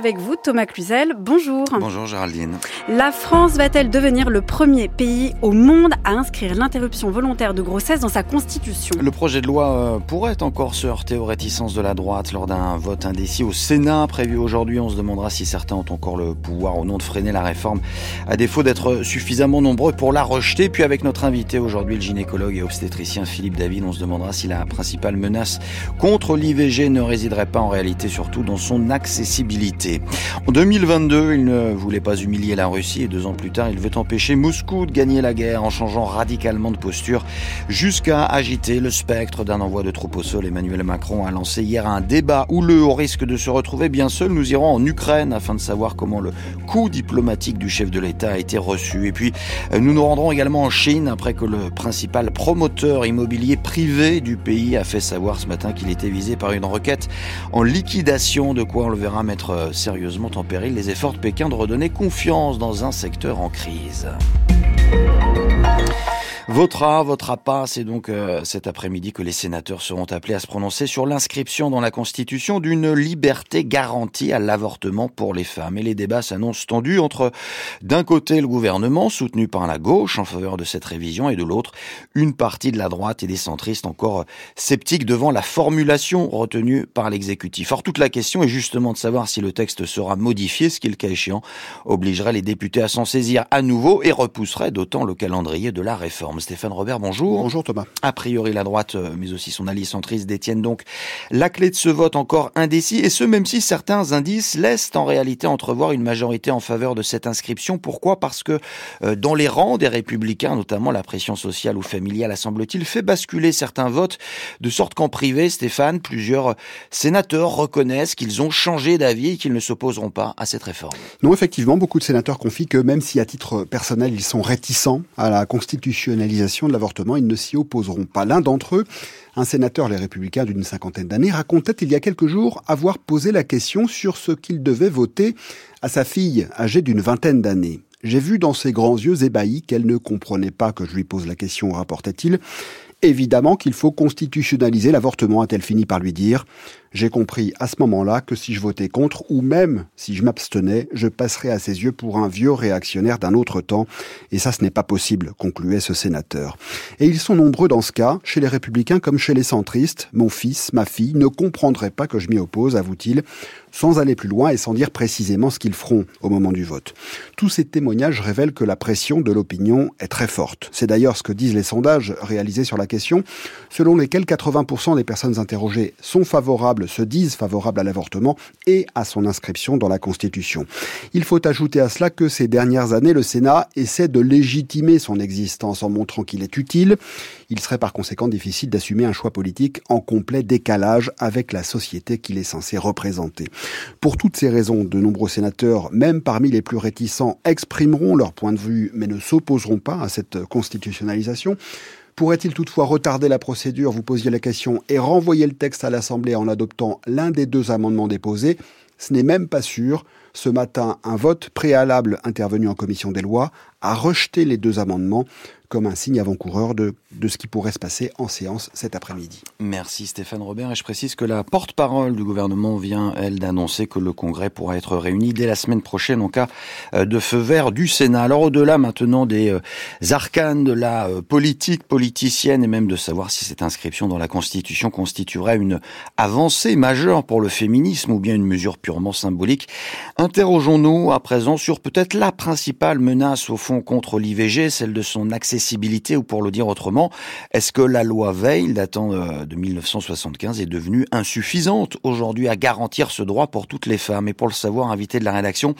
avec vous, Thomas Cluzel. Bonjour. Bonjour Géraldine. La France va-t-elle devenir le premier pays au monde à inscrire l'interruption volontaire de grossesse dans sa constitution? Le projet de loi euh, pourrait encore se heurter aux réticences de la droite lors d'un vote indécis au Sénat prévu aujourd'hui. On se demandera si certains ont encore le pouvoir au nom de freiner la réforme, à défaut d'être suffisamment nombreux pour la rejeter. Puis avec notre invité aujourd'hui, le gynécologue et obstétricien Philippe David, on se demandera si la principale menace contre l'IVG ne résiderait pas en réalité surtout dans son accessibilité. En 2022, il ne voulait pas humilier la Russie et deux ans plus tard, il veut empêcher Moscou de gagner la guerre en changeant radicalement de posture jusqu'à agiter le spectre d'un envoi de troupes au sol. Emmanuel Macron a lancé hier un débat houleux au risque de se retrouver bien seul. Nous irons en Ukraine afin de savoir comment le coup diplomatique du chef de l'État a été reçu. Et puis, nous nous rendrons également en Chine après que le principal promoteur immobilier privé du pays a fait savoir ce matin qu'il était visé par une requête en liquidation, de quoi on le verra mettre sérieusement en péril les efforts de Pékin de redonner confiance dans un secteur en crise. Votera, votera pas, c'est donc euh, cet après-midi que les sénateurs seront appelés à se prononcer sur l'inscription dans la Constitution d'une liberté garantie à l'avortement pour les femmes. Et les débats s'annoncent tendus entre, d'un côté, le gouvernement, soutenu par la gauche en faveur de cette révision, et de l'autre, une partie de la droite et des centristes encore sceptiques devant la formulation retenue par l'exécutif. Or, toute la question est justement de savoir si le texte sera modifié, ce qui, le cas échéant, obligerait les députés à s'en saisir à nouveau et repousserait d'autant le calendrier de la réforme. Stéphane Robert, bonjour. Bonjour Thomas. A priori, la droite, euh, mais aussi son allié centriste, détiennent donc la clé de ce vote encore indécis, et ce même si certains indices laissent en réalité entrevoir une majorité en faveur de cette inscription. Pourquoi? Parce que euh, dans les rangs des républicains, notamment la pression sociale ou familiale, semble-t-il, fait basculer certains votes, de sorte qu'en privé, Stéphane, plusieurs sénateurs reconnaissent qu'ils ont changé d'avis et qu'ils ne s'opposeront pas à cette réforme. Non, effectivement, beaucoup de sénateurs confient que même si à titre personnel ils sont réticents à la de l'avortement, ils ne s'y opposeront pas. L'un d'entre eux, un sénateur, les républicains d'une cinquantaine d'années, racontait il y a quelques jours avoir posé la question sur ce qu'il devait voter à sa fille, âgée d'une vingtaine d'années. J'ai vu dans ses grands yeux ébahis qu'elle ne comprenait pas que je lui pose la question, rapportait-il. Évidemment qu'il faut constitutionnaliser l'avortement, a-t-elle fini par lui dire. J'ai compris à ce moment-là que si je votais contre, ou même si je m'abstenais, je passerais à ses yeux pour un vieux réactionnaire d'un autre temps, et ça ce n'est pas possible, concluait ce sénateur. Et ils sont nombreux dans ce cas, chez les républicains comme chez les centristes. Mon fils, ma fille ne comprendraient pas que je m'y oppose, avoue-t-il, sans aller plus loin et sans dire précisément ce qu'ils feront au moment du vote. Tous ces témoignages révèlent que la pression de l'opinion est très forte. C'est d'ailleurs ce que disent les sondages réalisés sur la question, selon lesquels 80% des personnes interrogées sont favorables se disent favorables à l'avortement et à son inscription dans la Constitution. Il faut ajouter à cela que ces dernières années, le Sénat essaie de légitimer son existence en montrant qu'il est utile. Il serait par conséquent difficile d'assumer un choix politique en complet décalage avec la société qu'il est censé représenter. Pour toutes ces raisons, de nombreux sénateurs, même parmi les plus réticents, exprimeront leur point de vue mais ne s'opposeront pas à cette constitutionnalisation. Pourrait-il toutefois retarder la procédure? Vous posiez la question et renvoyer le texte à l'Assemblée en adoptant l'un des deux amendements déposés. Ce n'est même pas sûr. Ce matin, un vote préalable intervenu en commission des lois a rejeté les deux amendements comme un signe avant-coureur de, de ce qui pourrait se passer en séance cet après-midi. Merci Stéphane Robert. Et je précise que la porte-parole du gouvernement vient, elle, d'annoncer que le Congrès pourra être réuni dès la semaine prochaine en cas euh, de feu vert du Sénat. Alors au-delà maintenant des euh, arcanes de la euh, politique politicienne et même de savoir si cette inscription dans la Constitution constituerait une avancée majeure pour le féminisme ou bien une mesure purement symbolique, interrogeons-nous à présent sur peut-être la principale menace au fond contre l'IVG, celle de son accès ou pour le dire autrement, est-ce que la loi Veil datant euh, de 1975 est devenue insuffisante aujourd'hui à garantir ce droit pour toutes les femmes? Et pour le savoir, invité de la rédaction,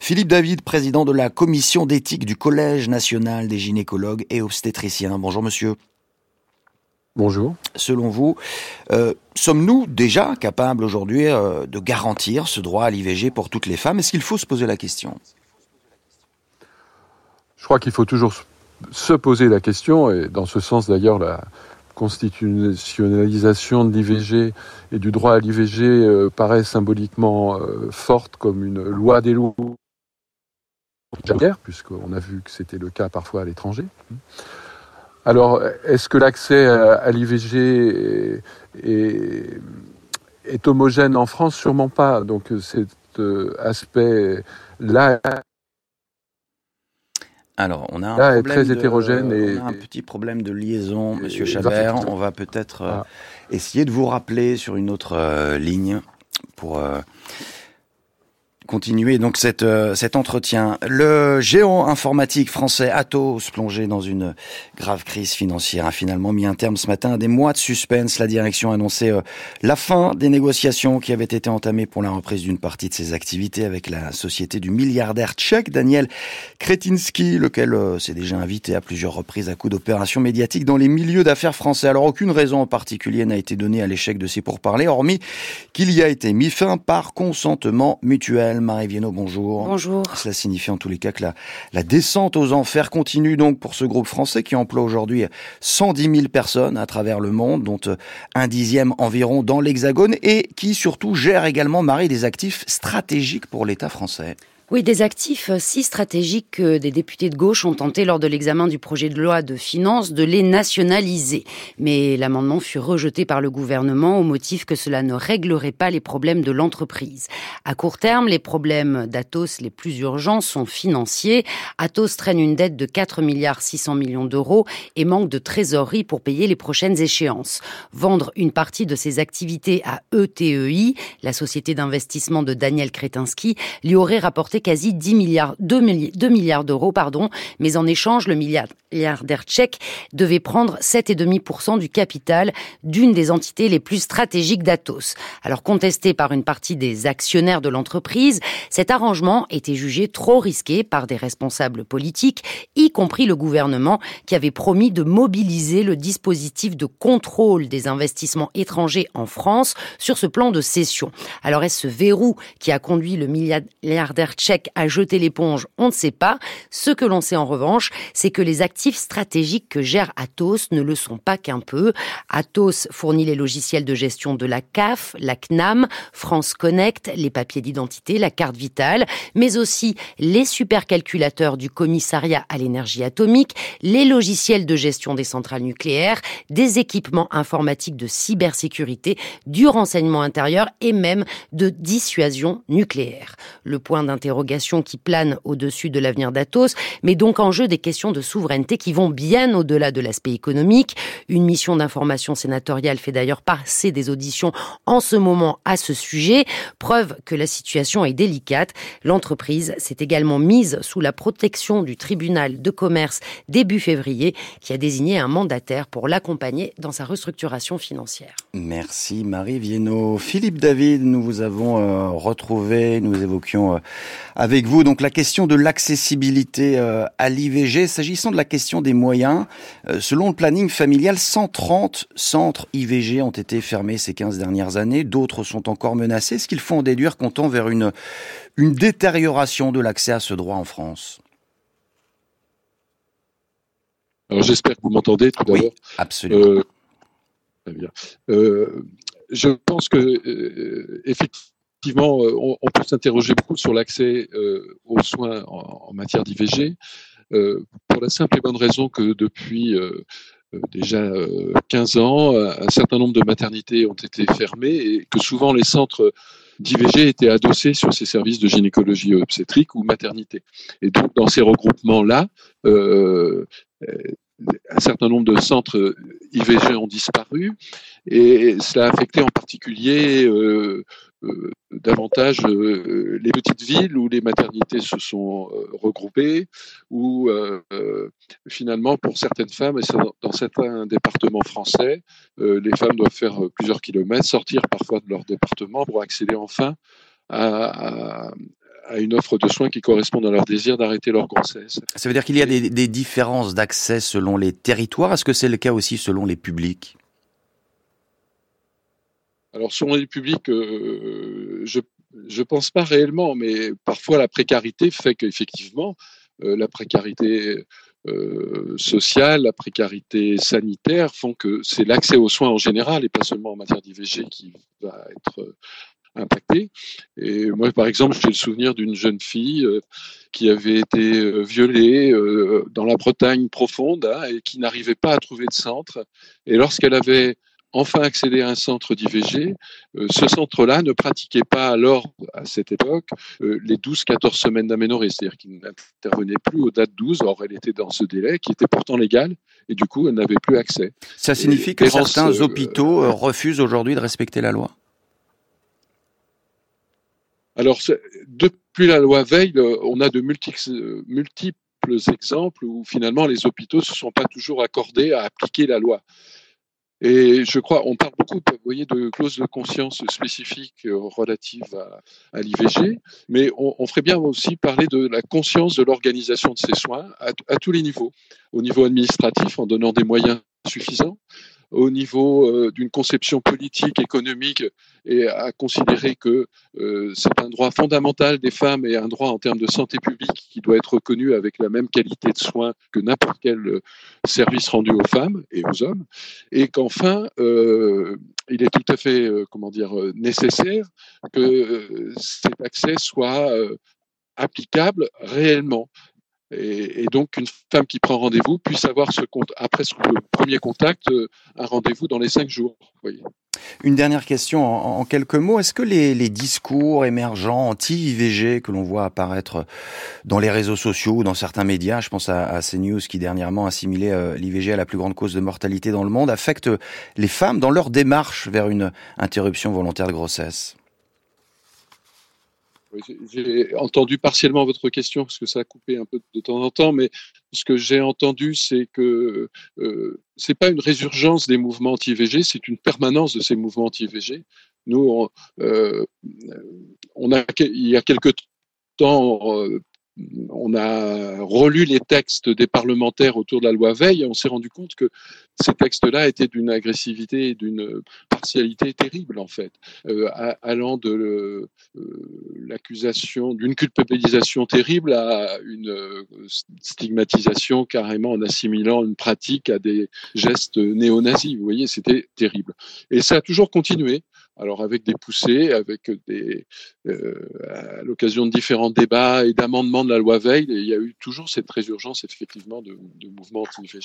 Philippe David, président de la commission d'éthique du Collège national des gynécologues et obstétriciens. Bonjour monsieur. Bonjour. Selon vous, euh, sommes-nous déjà capables aujourd'hui euh, de garantir ce droit à l'IVG pour toutes les femmes? Est-ce qu'il faut se poser la question? Je crois qu'il faut toujours se poser la question, et dans ce sens d'ailleurs la constitutionnalisation de l'IVG et du droit à l'IVG euh, paraît symboliquement euh, forte comme une loi des lois puisqu'on a vu que c'était le cas parfois à l'étranger. Alors, est-ce que l'accès à, l'IVG est, homogène en France? Sûrement pas. Donc, cet aspect-là alors, on a un, Là, est problème très hétérogène de, et- on a un petit problème de liaison, Monsieur Chabert. On va peut-être euh, Ah. essayer de vous rappeler sur une autre euh, ligne pour euh, continuer donc cette, euh, cet entretien. Le géant informatique français Atos, plongé dans une grave crise financière, a finalement mis un terme ce matin à des mois de suspense. La direction a annoncé euh, la fin des négociations qui avaient été entamées pour la reprise d'une partie de ses activités avec la société du milliardaire tchèque Daniel Kretinsky, lequel euh, s'est déjà invité à plusieurs reprises à coup d'opérations médiatiques dans les milieux d'affaires français. Alors aucune raison en particulier n'a été donnée à l'échec de ces pourparlers, hormis qu'il y a été mis fin par consentement mutuel. Marie Viennot, bonjour. Bonjour. Cela signifie en tous les cas que la, la descente aux enfers continue donc pour ce groupe français qui emploie aujourd'hui 110 000 personnes à travers le monde, dont euh, un dixième environ dans l'Hexagone, et qui surtout gère également, Marie, des actifs stratégiques pour l'État français. Oui, des actifs si stratégiques que des députés de gauche ont tenté lors de l'examen du projet de loi de finances de les nationaliser. Mais l'amendement fut rejeté par le gouvernement au motif que cela ne réglerait pas les problèmes de l'entreprise. À court terme, les problèmes d'Atos les plus urgents sont financiers. Atos traîne une dette de 4 milliards 600 millions d'euros et manque de trésorerie pour payer les prochaines échéances. Vendre une partie de ses activités à ETEI, la société d'investissement de Daniel Kretinsky, lui aurait rapporté quasi 10 milliards, 2, milli- 2 milliards d'euros, pardon, mais en échange, le milliardaire tchèque devait prendre 7,5% du capital d'une des entités les plus stratégiques d'Atos. Alors contesté par une partie des actionnaires de l'entreprise, cet arrangement était jugé trop risqué par des responsables politiques, y compris le gouvernement, qui avait promis de mobiliser le dispositif de contrôle des investissements étrangers en France sur ce plan de cession. Alors est-ce ce verrou qui a conduit le milliardaire tchèque à jeter l'éponge On ne sait pas. Ce que l'on sait en revanche, c'est que les actifs stratégiques que gère Atos ne le sont pas qu'un peu. Atos fournit les logiciels de gestion de la CAF, la CNAM, France Connect, les papiers d'identité, la carte vitale, mais aussi les supercalculateurs du commissariat à l'énergie atomique, les logiciels de gestion des centrales nucléaires, des équipements informatiques de cybersécurité, du renseignement intérieur et même de dissuasion nucléaire. Le point d'interrogation qui plane au-dessus de l'avenir d'Atos, mais donc en jeu des questions de souveraineté qui vont bien au-delà de l'aspect économique. Une mission d'information sénatoriale fait d'ailleurs passer des auditions en ce moment à ce sujet, preuve que la situation est délicate. L'entreprise s'est également mise sous la protection du tribunal de commerce début février, qui a désigné un mandataire pour l'accompagner dans sa restructuration financière. Merci Marie Viennot. Philippe David, nous vous avons euh, retrouvé, nous évoquions euh, avec vous donc la question de l'accessibilité euh, à l'IVG. S'agissant de la question des moyens, euh, selon le planning familial, 130 centres IVG ont été fermés ces 15 dernières années, d'autres sont encore menacés. Est-ce qu'il faut en déduire qu'on tend vers une, une détérioration de l'accès à ce droit en France Alors j'espère que vous m'entendez tout Oui. d'abord. Absolument. Euh, très bien. Euh, je pense que euh, effectivement, euh, on, peut s'interroger beaucoup sur l'accès euh, aux soins en, matière d'IVG, euh, pour la simple et bonne raison que depuis déjà euh, 15 ans, un certain nombre de maternités ont été fermées et que souvent les centres d'IVG étaient adossés sur ces services de gynécologie obstétrique ou maternité. Et donc dans ces regroupements-là, un certain nombre de centres IVG ont disparu et cela a affecté en particulier euh, euh, davantage euh, les petites villes où les maternités se sont regroupées, où finalement pour certaines femmes, et dans certains départements français, les femmes doivent faire plusieurs kilomètres, sortir parfois de leur département pour accéder enfin à à une offre de soins qui correspondent à leur désir d'arrêter leur grossesse. Ça veut dire qu'il y a des, des différences d'accès selon les territoires? Est-ce que c'est le cas aussi selon les publics? Alors selon les publics, euh, je je pense pas réellement, mais parfois la précarité fait qu'effectivement euh, la précarité euh, sociale, la précarité sanitaire font que c'est l'accès aux soins en général et pas seulement en matière d'IVG qui va être impacté. Et moi, par exemple, j'ai le souvenir d'une jeune fille euh, qui avait été euh, violée euh, dans la Bretagne profonde hein, et qui n'arrivait pas à trouver de centre. Et lorsqu'elle avait enfin accéder à un centre d'IVG. ce centre-là ne pratiquait pas alors, à cette époque, les 12-14 semaines d'aménorrhée, c'est-à-dire qu'il n'intervenait plus aux dates 12, or elle était dans ce délai, qui était pourtant légal, et du coup, elle n'avait plus accès. Ça signifie que certains hôpitaux refusent aujourd'hui de respecter la loi? Alors, depuis la loi Veil, on a de multiples, exemples où finalement les hôpitaux ne se sont pas toujours accordés à appliquer la loi. Et je crois, on parle beaucoup, vous voyez, de clauses de conscience spécifiques relatives à, l'IVG, mais on, ferait bien aussi parler de la conscience de l'organisation de ces soins à tous les niveaux. Au niveau administratif, en donnant des moyens suffisants, au niveau euh, d'une conception politique, économique, et à considérer que euh, c'est un droit fondamental des femmes et un droit en termes de santé publique qui doit être reconnu avec la même qualité de soins que n'importe quel euh, service rendu aux femmes et aux hommes, et qu'enfin, il est tout à fait, comment dire, nécessaire que cet accès soit applicable réellement et, donc une femme qui prend rendez-vous puisse avoir ce après le premier contact euh, un rendez-vous dans les cinq jours. Une dernière question en, quelques mots. Est-ce que les, discours émergents anti-IVG que l'on voit apparaître dans les réseaux sociaux ou dans certains médias, je pense à, CNews qui dernièrement assimilait euh, l'IVG à la plus grande cause de mortalité dans le monde, affectent les femmes dans leur démarche vers une interruption volontaire de grossesse? J'ai entendu partiellement votre question parce que ça a coupé un peu de temps en temps, mais ce que j'ai entendu, c'est que euh, c'est pas une résurgence des mouvements anti-VG, c'est une permanence de ces mouvements anti-VG. Nous, euh, on, a il y a quelque temps euh, on a relu les textes des parlementaires autour de la loi Veil et on s'est rendu compte que ces textes-là étaient d'une agressivité et d'une partialité terrible en fait, euh, allant de euh, l'accusation d'une culpabilisation terrible à une euh, stigmatisation carrément en assimilant une pratique à des gestes néo-nazis. Vous voyez, c'était terrible. Et ça a toujours continué alors avec des poussées, avec des, euh, à l'occasion de différents débats et d'amendements de la loi Veil, il y a eu toujours cette résurgence effectivement de, mouvements anti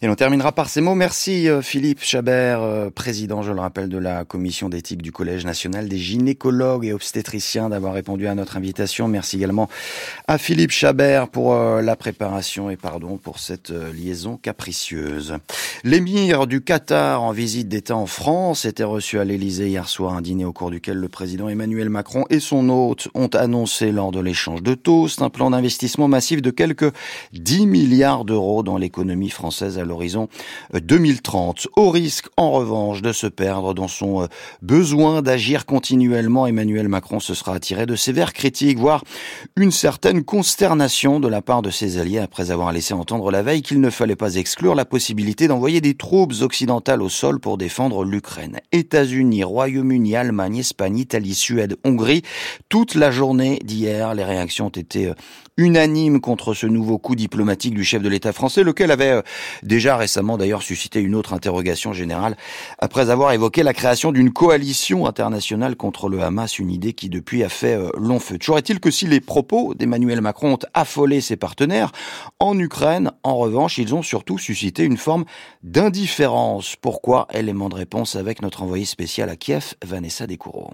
Et on terminera par ces mots. Merci euh, Philippe Chabert, euh, président, je le rappelle, de la commission d'éthique du Collège national des gynécologues et obstétriciens d'avoir répondu à notre invitation. Merci également à Philippe Chabert pour la préparation et pardon pour cette liaison capricieuse. L'émir du Qatar en visite d'État en France était reçu à l'Élysée hier soir un dîner au cours duquel le président Emmanuel Macron et son hôte ont annoncé lors de l'échange de toast un plan d'investissement massif de quelques 10 milliards d'euros dans l'économie française à l'horizon 2030. Au risque, en revanche, de se perdre dans son euh, besoin d'agir continuellement, Emmanuel Macron se sera attiré de sévères critiques, voire une certaine consternation de la part de ses alliés après avoir laissé entendre la veille qu'il ne fallait pas exclure la possibilité d'envoyer des troupes occidentales au sol pour défendre l'Ukraine. États-Unis, Royaume-Uni, Allemagne, Espagne, Italie, Suède, Hongrie. Toute la journée d'hier, les réactions ont été unanimes contre ce nouveau coup diplomatique du chef de l'État français, lequel avait euh, déjà récemment d'ailleurs suscité une autre interrogation générale après avoir évoqué la création d'une coalition internationale contre le Hamas, une idée qui depuis a fait euh, long feu. Toujours est-il que si les propos d'Emmanuel Macron ont affolé ses partenaires, en Ukraine, en revanche, ils ont surtout suscité une forme d'indifférence. Pourquoi? Élément de réponse avec notre envoyé spécial à Kiev, Vanessa Descoureaux.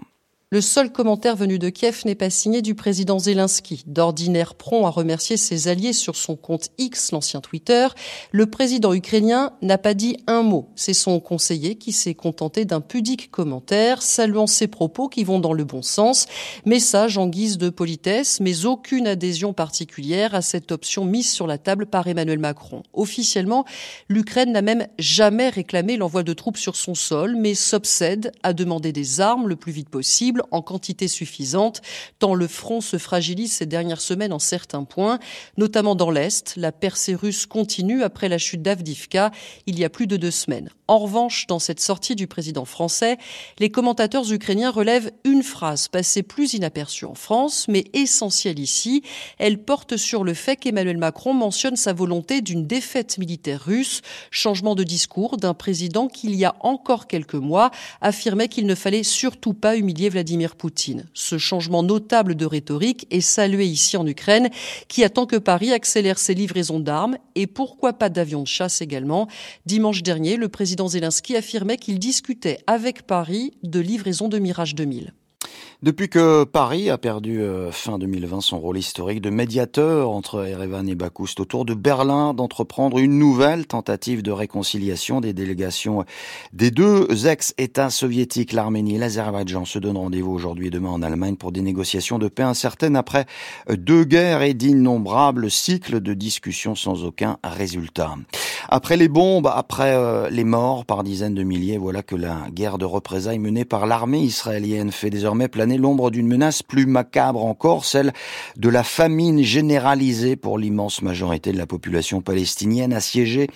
Le seul commentaire venu de Kiev n'est pas signé du président Zelensky. D'ordinaire prompt à remercier ses alliés sur son compte X, l'ancien Twitter, le président ukrainien n'a pas dit un mot. C'est son conseiller qui s'est contenté d'un pudique commentaire saluant ses propos qui vont dans le bon sens. Message en guise de politesse, mais aucune adhésion particulière à cette option mise sur la table par Emmanuel Macron. Officiellement, l'Ukraine n'a même jamais réclamé l'envoi de troupes sur son sol, mais s'obsède à demander des armes le plus vite possible en quantité suffisante, tant le front se fragilise ces dernières semaines en certains points, notamment dans l'Est. La percée russe continue après la chute d'Avdivka il y a plus de deux semaines. En revanche, dans cette sortie du président français, les commentateurs ukrainiens relèvent une phrase passée plus inaperçue en France, mais essentielle ici. Elle porte sur le fait qu'Emmanuel Macron mentionne sa volonté d'une défaite militaire russe, changement de discours d'un président qui, il y a encore quelques mois, affirmait qu'il ne fallait surtout pas humilier Vladimir Poutine. Ce changement notable de rhétorique est salué ici en Ukraine, qui attend que Paris accélère ses livraisons d'armes et pourquoi pas d'avions de chasse également. Dimanche dernier, le président Zelensky affirmait qu'il discutait avec Paris de livraison de Mirage 2000. Depuis que Paris a perdu euh, fin 2020 son rôle historique de médiateur entre Erevan et Bakou, c'est au tour de Berlin d'entreprendre une nouvelle tentative de réconciliation des délégations des deux ex-États soviétiques, l'Arménie et l'Azerbaïdjan, se donnent rendez-vous aujourd'hui et demain en Allemagne pour des négociations de paix incertaines après deux guerres et d'innombrables cycles de discussions sans aucun résultat. Après les bombes, après euh, les morts par dizaines de milliers, voilà que la guerre de représailles menée par l'armée israélienne fait désormais planer l'ombre d'une menace plus macabre encore, celle de la famine généralisée pour l'immense majorité de la population palestinienne assiégée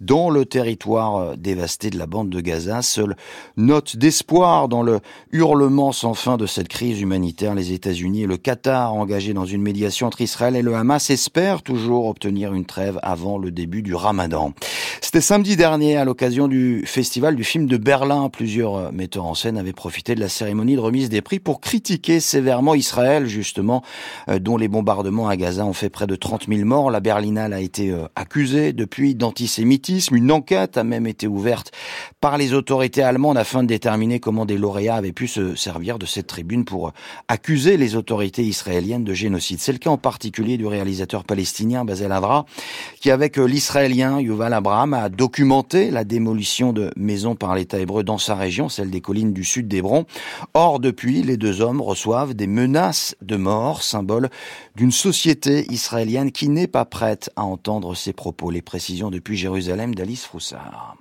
dans le territoire euh, dévasté de la bande de Gaza. Seule note d'espoir dans le hurlement sans fin de cette crise humanitaire, les États-Unis et le Qatar engagés dans une médiation entre Israël et le Hamas espèrent toujours obtenir une trêve avant le début du Ramadan. C'était samedi dernier à l'occasion du festival du film de Berlin. Plusieurs euh, metteurs en scène avaient profité de la cérémonie de remise des prix pour critiquer sévèrement Israël, justement, euh, dont les bombardements à Gaza ont fait près de 30 000 morts. La Berlinale a été euh, accusée depuis d'antisémitisme. Une enquête a même été ouverte par les autorités allemandes afin de déterminer comment des lauréats avaient pu se servir de cette tribune pour accuser les autorités israéliennes de génocide. C'est le cas en particulier du réalisateur palestinien Basel Adra, qui avec l'israélien Yuval Abraham a documenté la démolition de maisons par l'État hébreu dans sa région, celle des collines du sud d'Hébron. Or, depuis, les deux hommes reçoivent des menaces de mort, symbole d'une société israélienne qui n'est pas prête à entendre ces propos. Les précisions depuis Jérusalem d'Alice Froussard.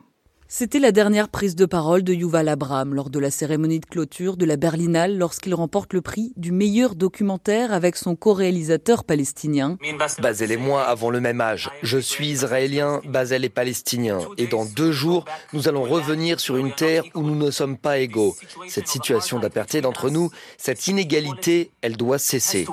C'était la dernière prise de parole de Yuval Abraham lors de la cérémonie de clôture de la Berlinale lorsqu'il remporte le prix du meilleur documentaire avec son co-réalisateur palestinien. Basel et moi avons le même âge. Je suis israélien, Basel est palestinien. Et dans deux jours, nous allons revenir sur une terre où nous ne sommes pas égaux. Cette situation d'apartheid entre nous, cette inégalité, elle doit cesser.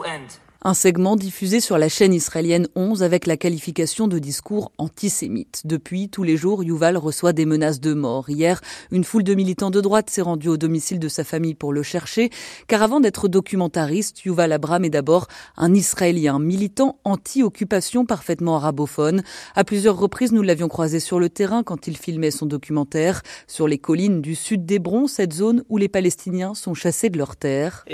Un segment diffusé sur la chaîne israélienne 11 avec la qualification de discours antisémite. Depuis, tous les jours, Yuval reçoit des menaces de mort. Hier, une foule de militants de droite s'est rendue au domicile de sa famille pour le chercher, car avant d'être documentariste, Yuval Abraham est d'abord un Israélien, militant anti-occupation parfaitement arabophone. À plusieurs reprises, nous l'avions croisé sur le terrain quand il filmait son documentaire sur les collines du sud d'Hébron, cette zone où les Palestiniens sont chassés de leurs terres.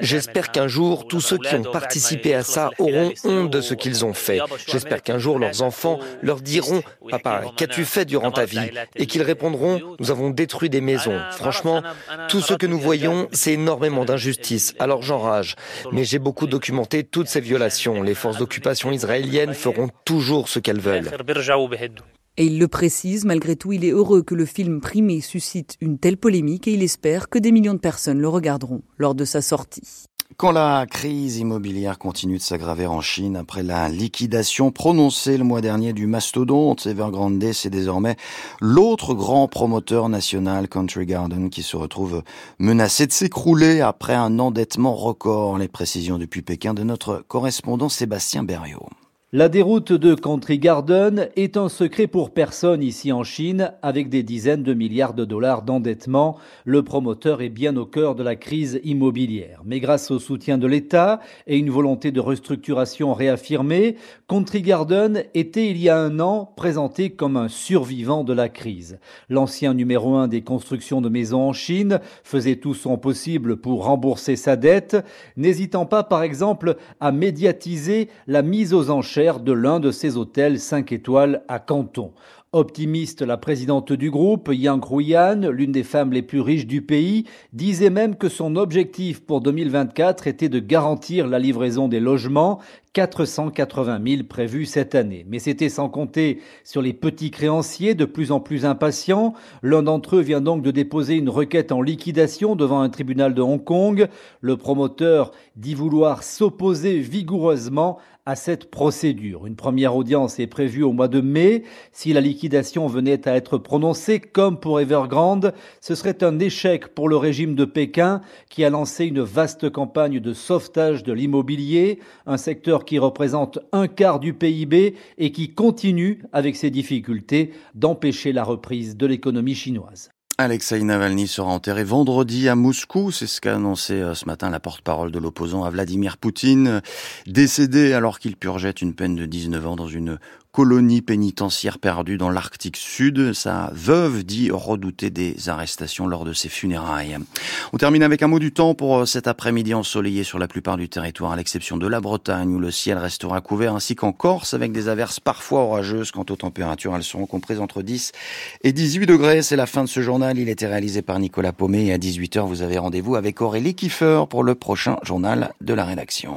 J'espère qu'un jour, tous ceux qui ont participé à ça auront honte de ce qu'ils ont fait. J'espère qu'un jour, leurs enfants leur diront Papa, qu'as-tu fait durant ta vie? Et qu'ils répondront Nous avons détruit des maisons. Franchement, tout ce que nous voyons, c'est énormément d'injustice. Alors j'enrage. Mais j'ai beaucoup documenté toutes ces violations. Les forces d'occupation israéliennes feront toujours ce qu'elles veulent. Et il le précise, malgré tout, il est heureux que le film primé suscite une telle polémique et il espère que des millions de personnes le regarderont lors de sa sortie. Quand la crise immobilière continue de s'aggraver en Chine après la liquidation prononcée le mois dernier du mastodonte Evergrande, c'est désormais l'autre grand promoteur national Country Garden qui se retrouve menacé de s'écrouler après un endettement record. Les précisions depuis Pékin de notre correspondant Sébastien Berriot. La déroute de Country Garden est un secret pour personne ici en Chine. Avec des dizaines de milliards de dollars d'endettement, le promoteur est bien au cœur de la crise immobilière. Mais grâce au soutien de l'État et une volonté de restructuration réaffirmée, Country Garden était il y a un an présenté comme un survivant de la crise. L'ancien numéro un des constructions de maisons en Chine faisait tout son possible pour rembourser sa dette, n'hésitant pas par exemple à médiatiser la mise aux enchères de l'un de ses hôtels 5 étoiles à Canton. Optimiste, la présidente du groupe, Yang Ruyan, l'une des femmes les plus riches du pays, disait même que son objectif pour 2024 était de garantir la livraison des logements, 480 000 prévus cette année. Mais c'était sans compter sur les petits créanciers de plus en plus impatients. L'un d'entre eux vient donc de déposer une requête en liquidation devant un tribunal de Hong Kong. Le promoteur dit vouloir s'opposer vigoureusement à cette procédure. Une première audience est prévue au mois de mai. Si la liquidation venait à être prononcée, comme pour Evergrande, ce serait un échec pour le régime de Pékin qui a lancé une vaste campagne de sauvetage de l'immobilier, un secteur qui représente un quart du PIB et qui continue, avec ses difficultés, d'empêcher la reprise de l'économie chinoise. Alexei Navalny sera enterré vendredi à Moscou, c'est ce qu'a annoncé euh, ce matin la porte-parole de l'opposant à Vladimir Poutine, décédé alors qu'il purgeait une peine de 19 ans dans une colonie pénitentiaire perdue dans l'Arctique Sud. Sa veuve dit redouter des arrestations lors de ses funérailles. On termine avec un mot du temps pour cet après-midi ensoleillé sur la plupart du territoire, à l'exception de la Bretagne où le ciel restera couvert, ainsi qu'en Corse avec des averses parfois orageuses. Quant aux températures, elles seront comprises entre 10 et 18 degrés. C'est la fin de ce journal. Il était réalisé par Nicolas Paumet et à 18h, vous avez rendez-vous avec Aurélie Kiefer pour le prochain journal de la rédaction.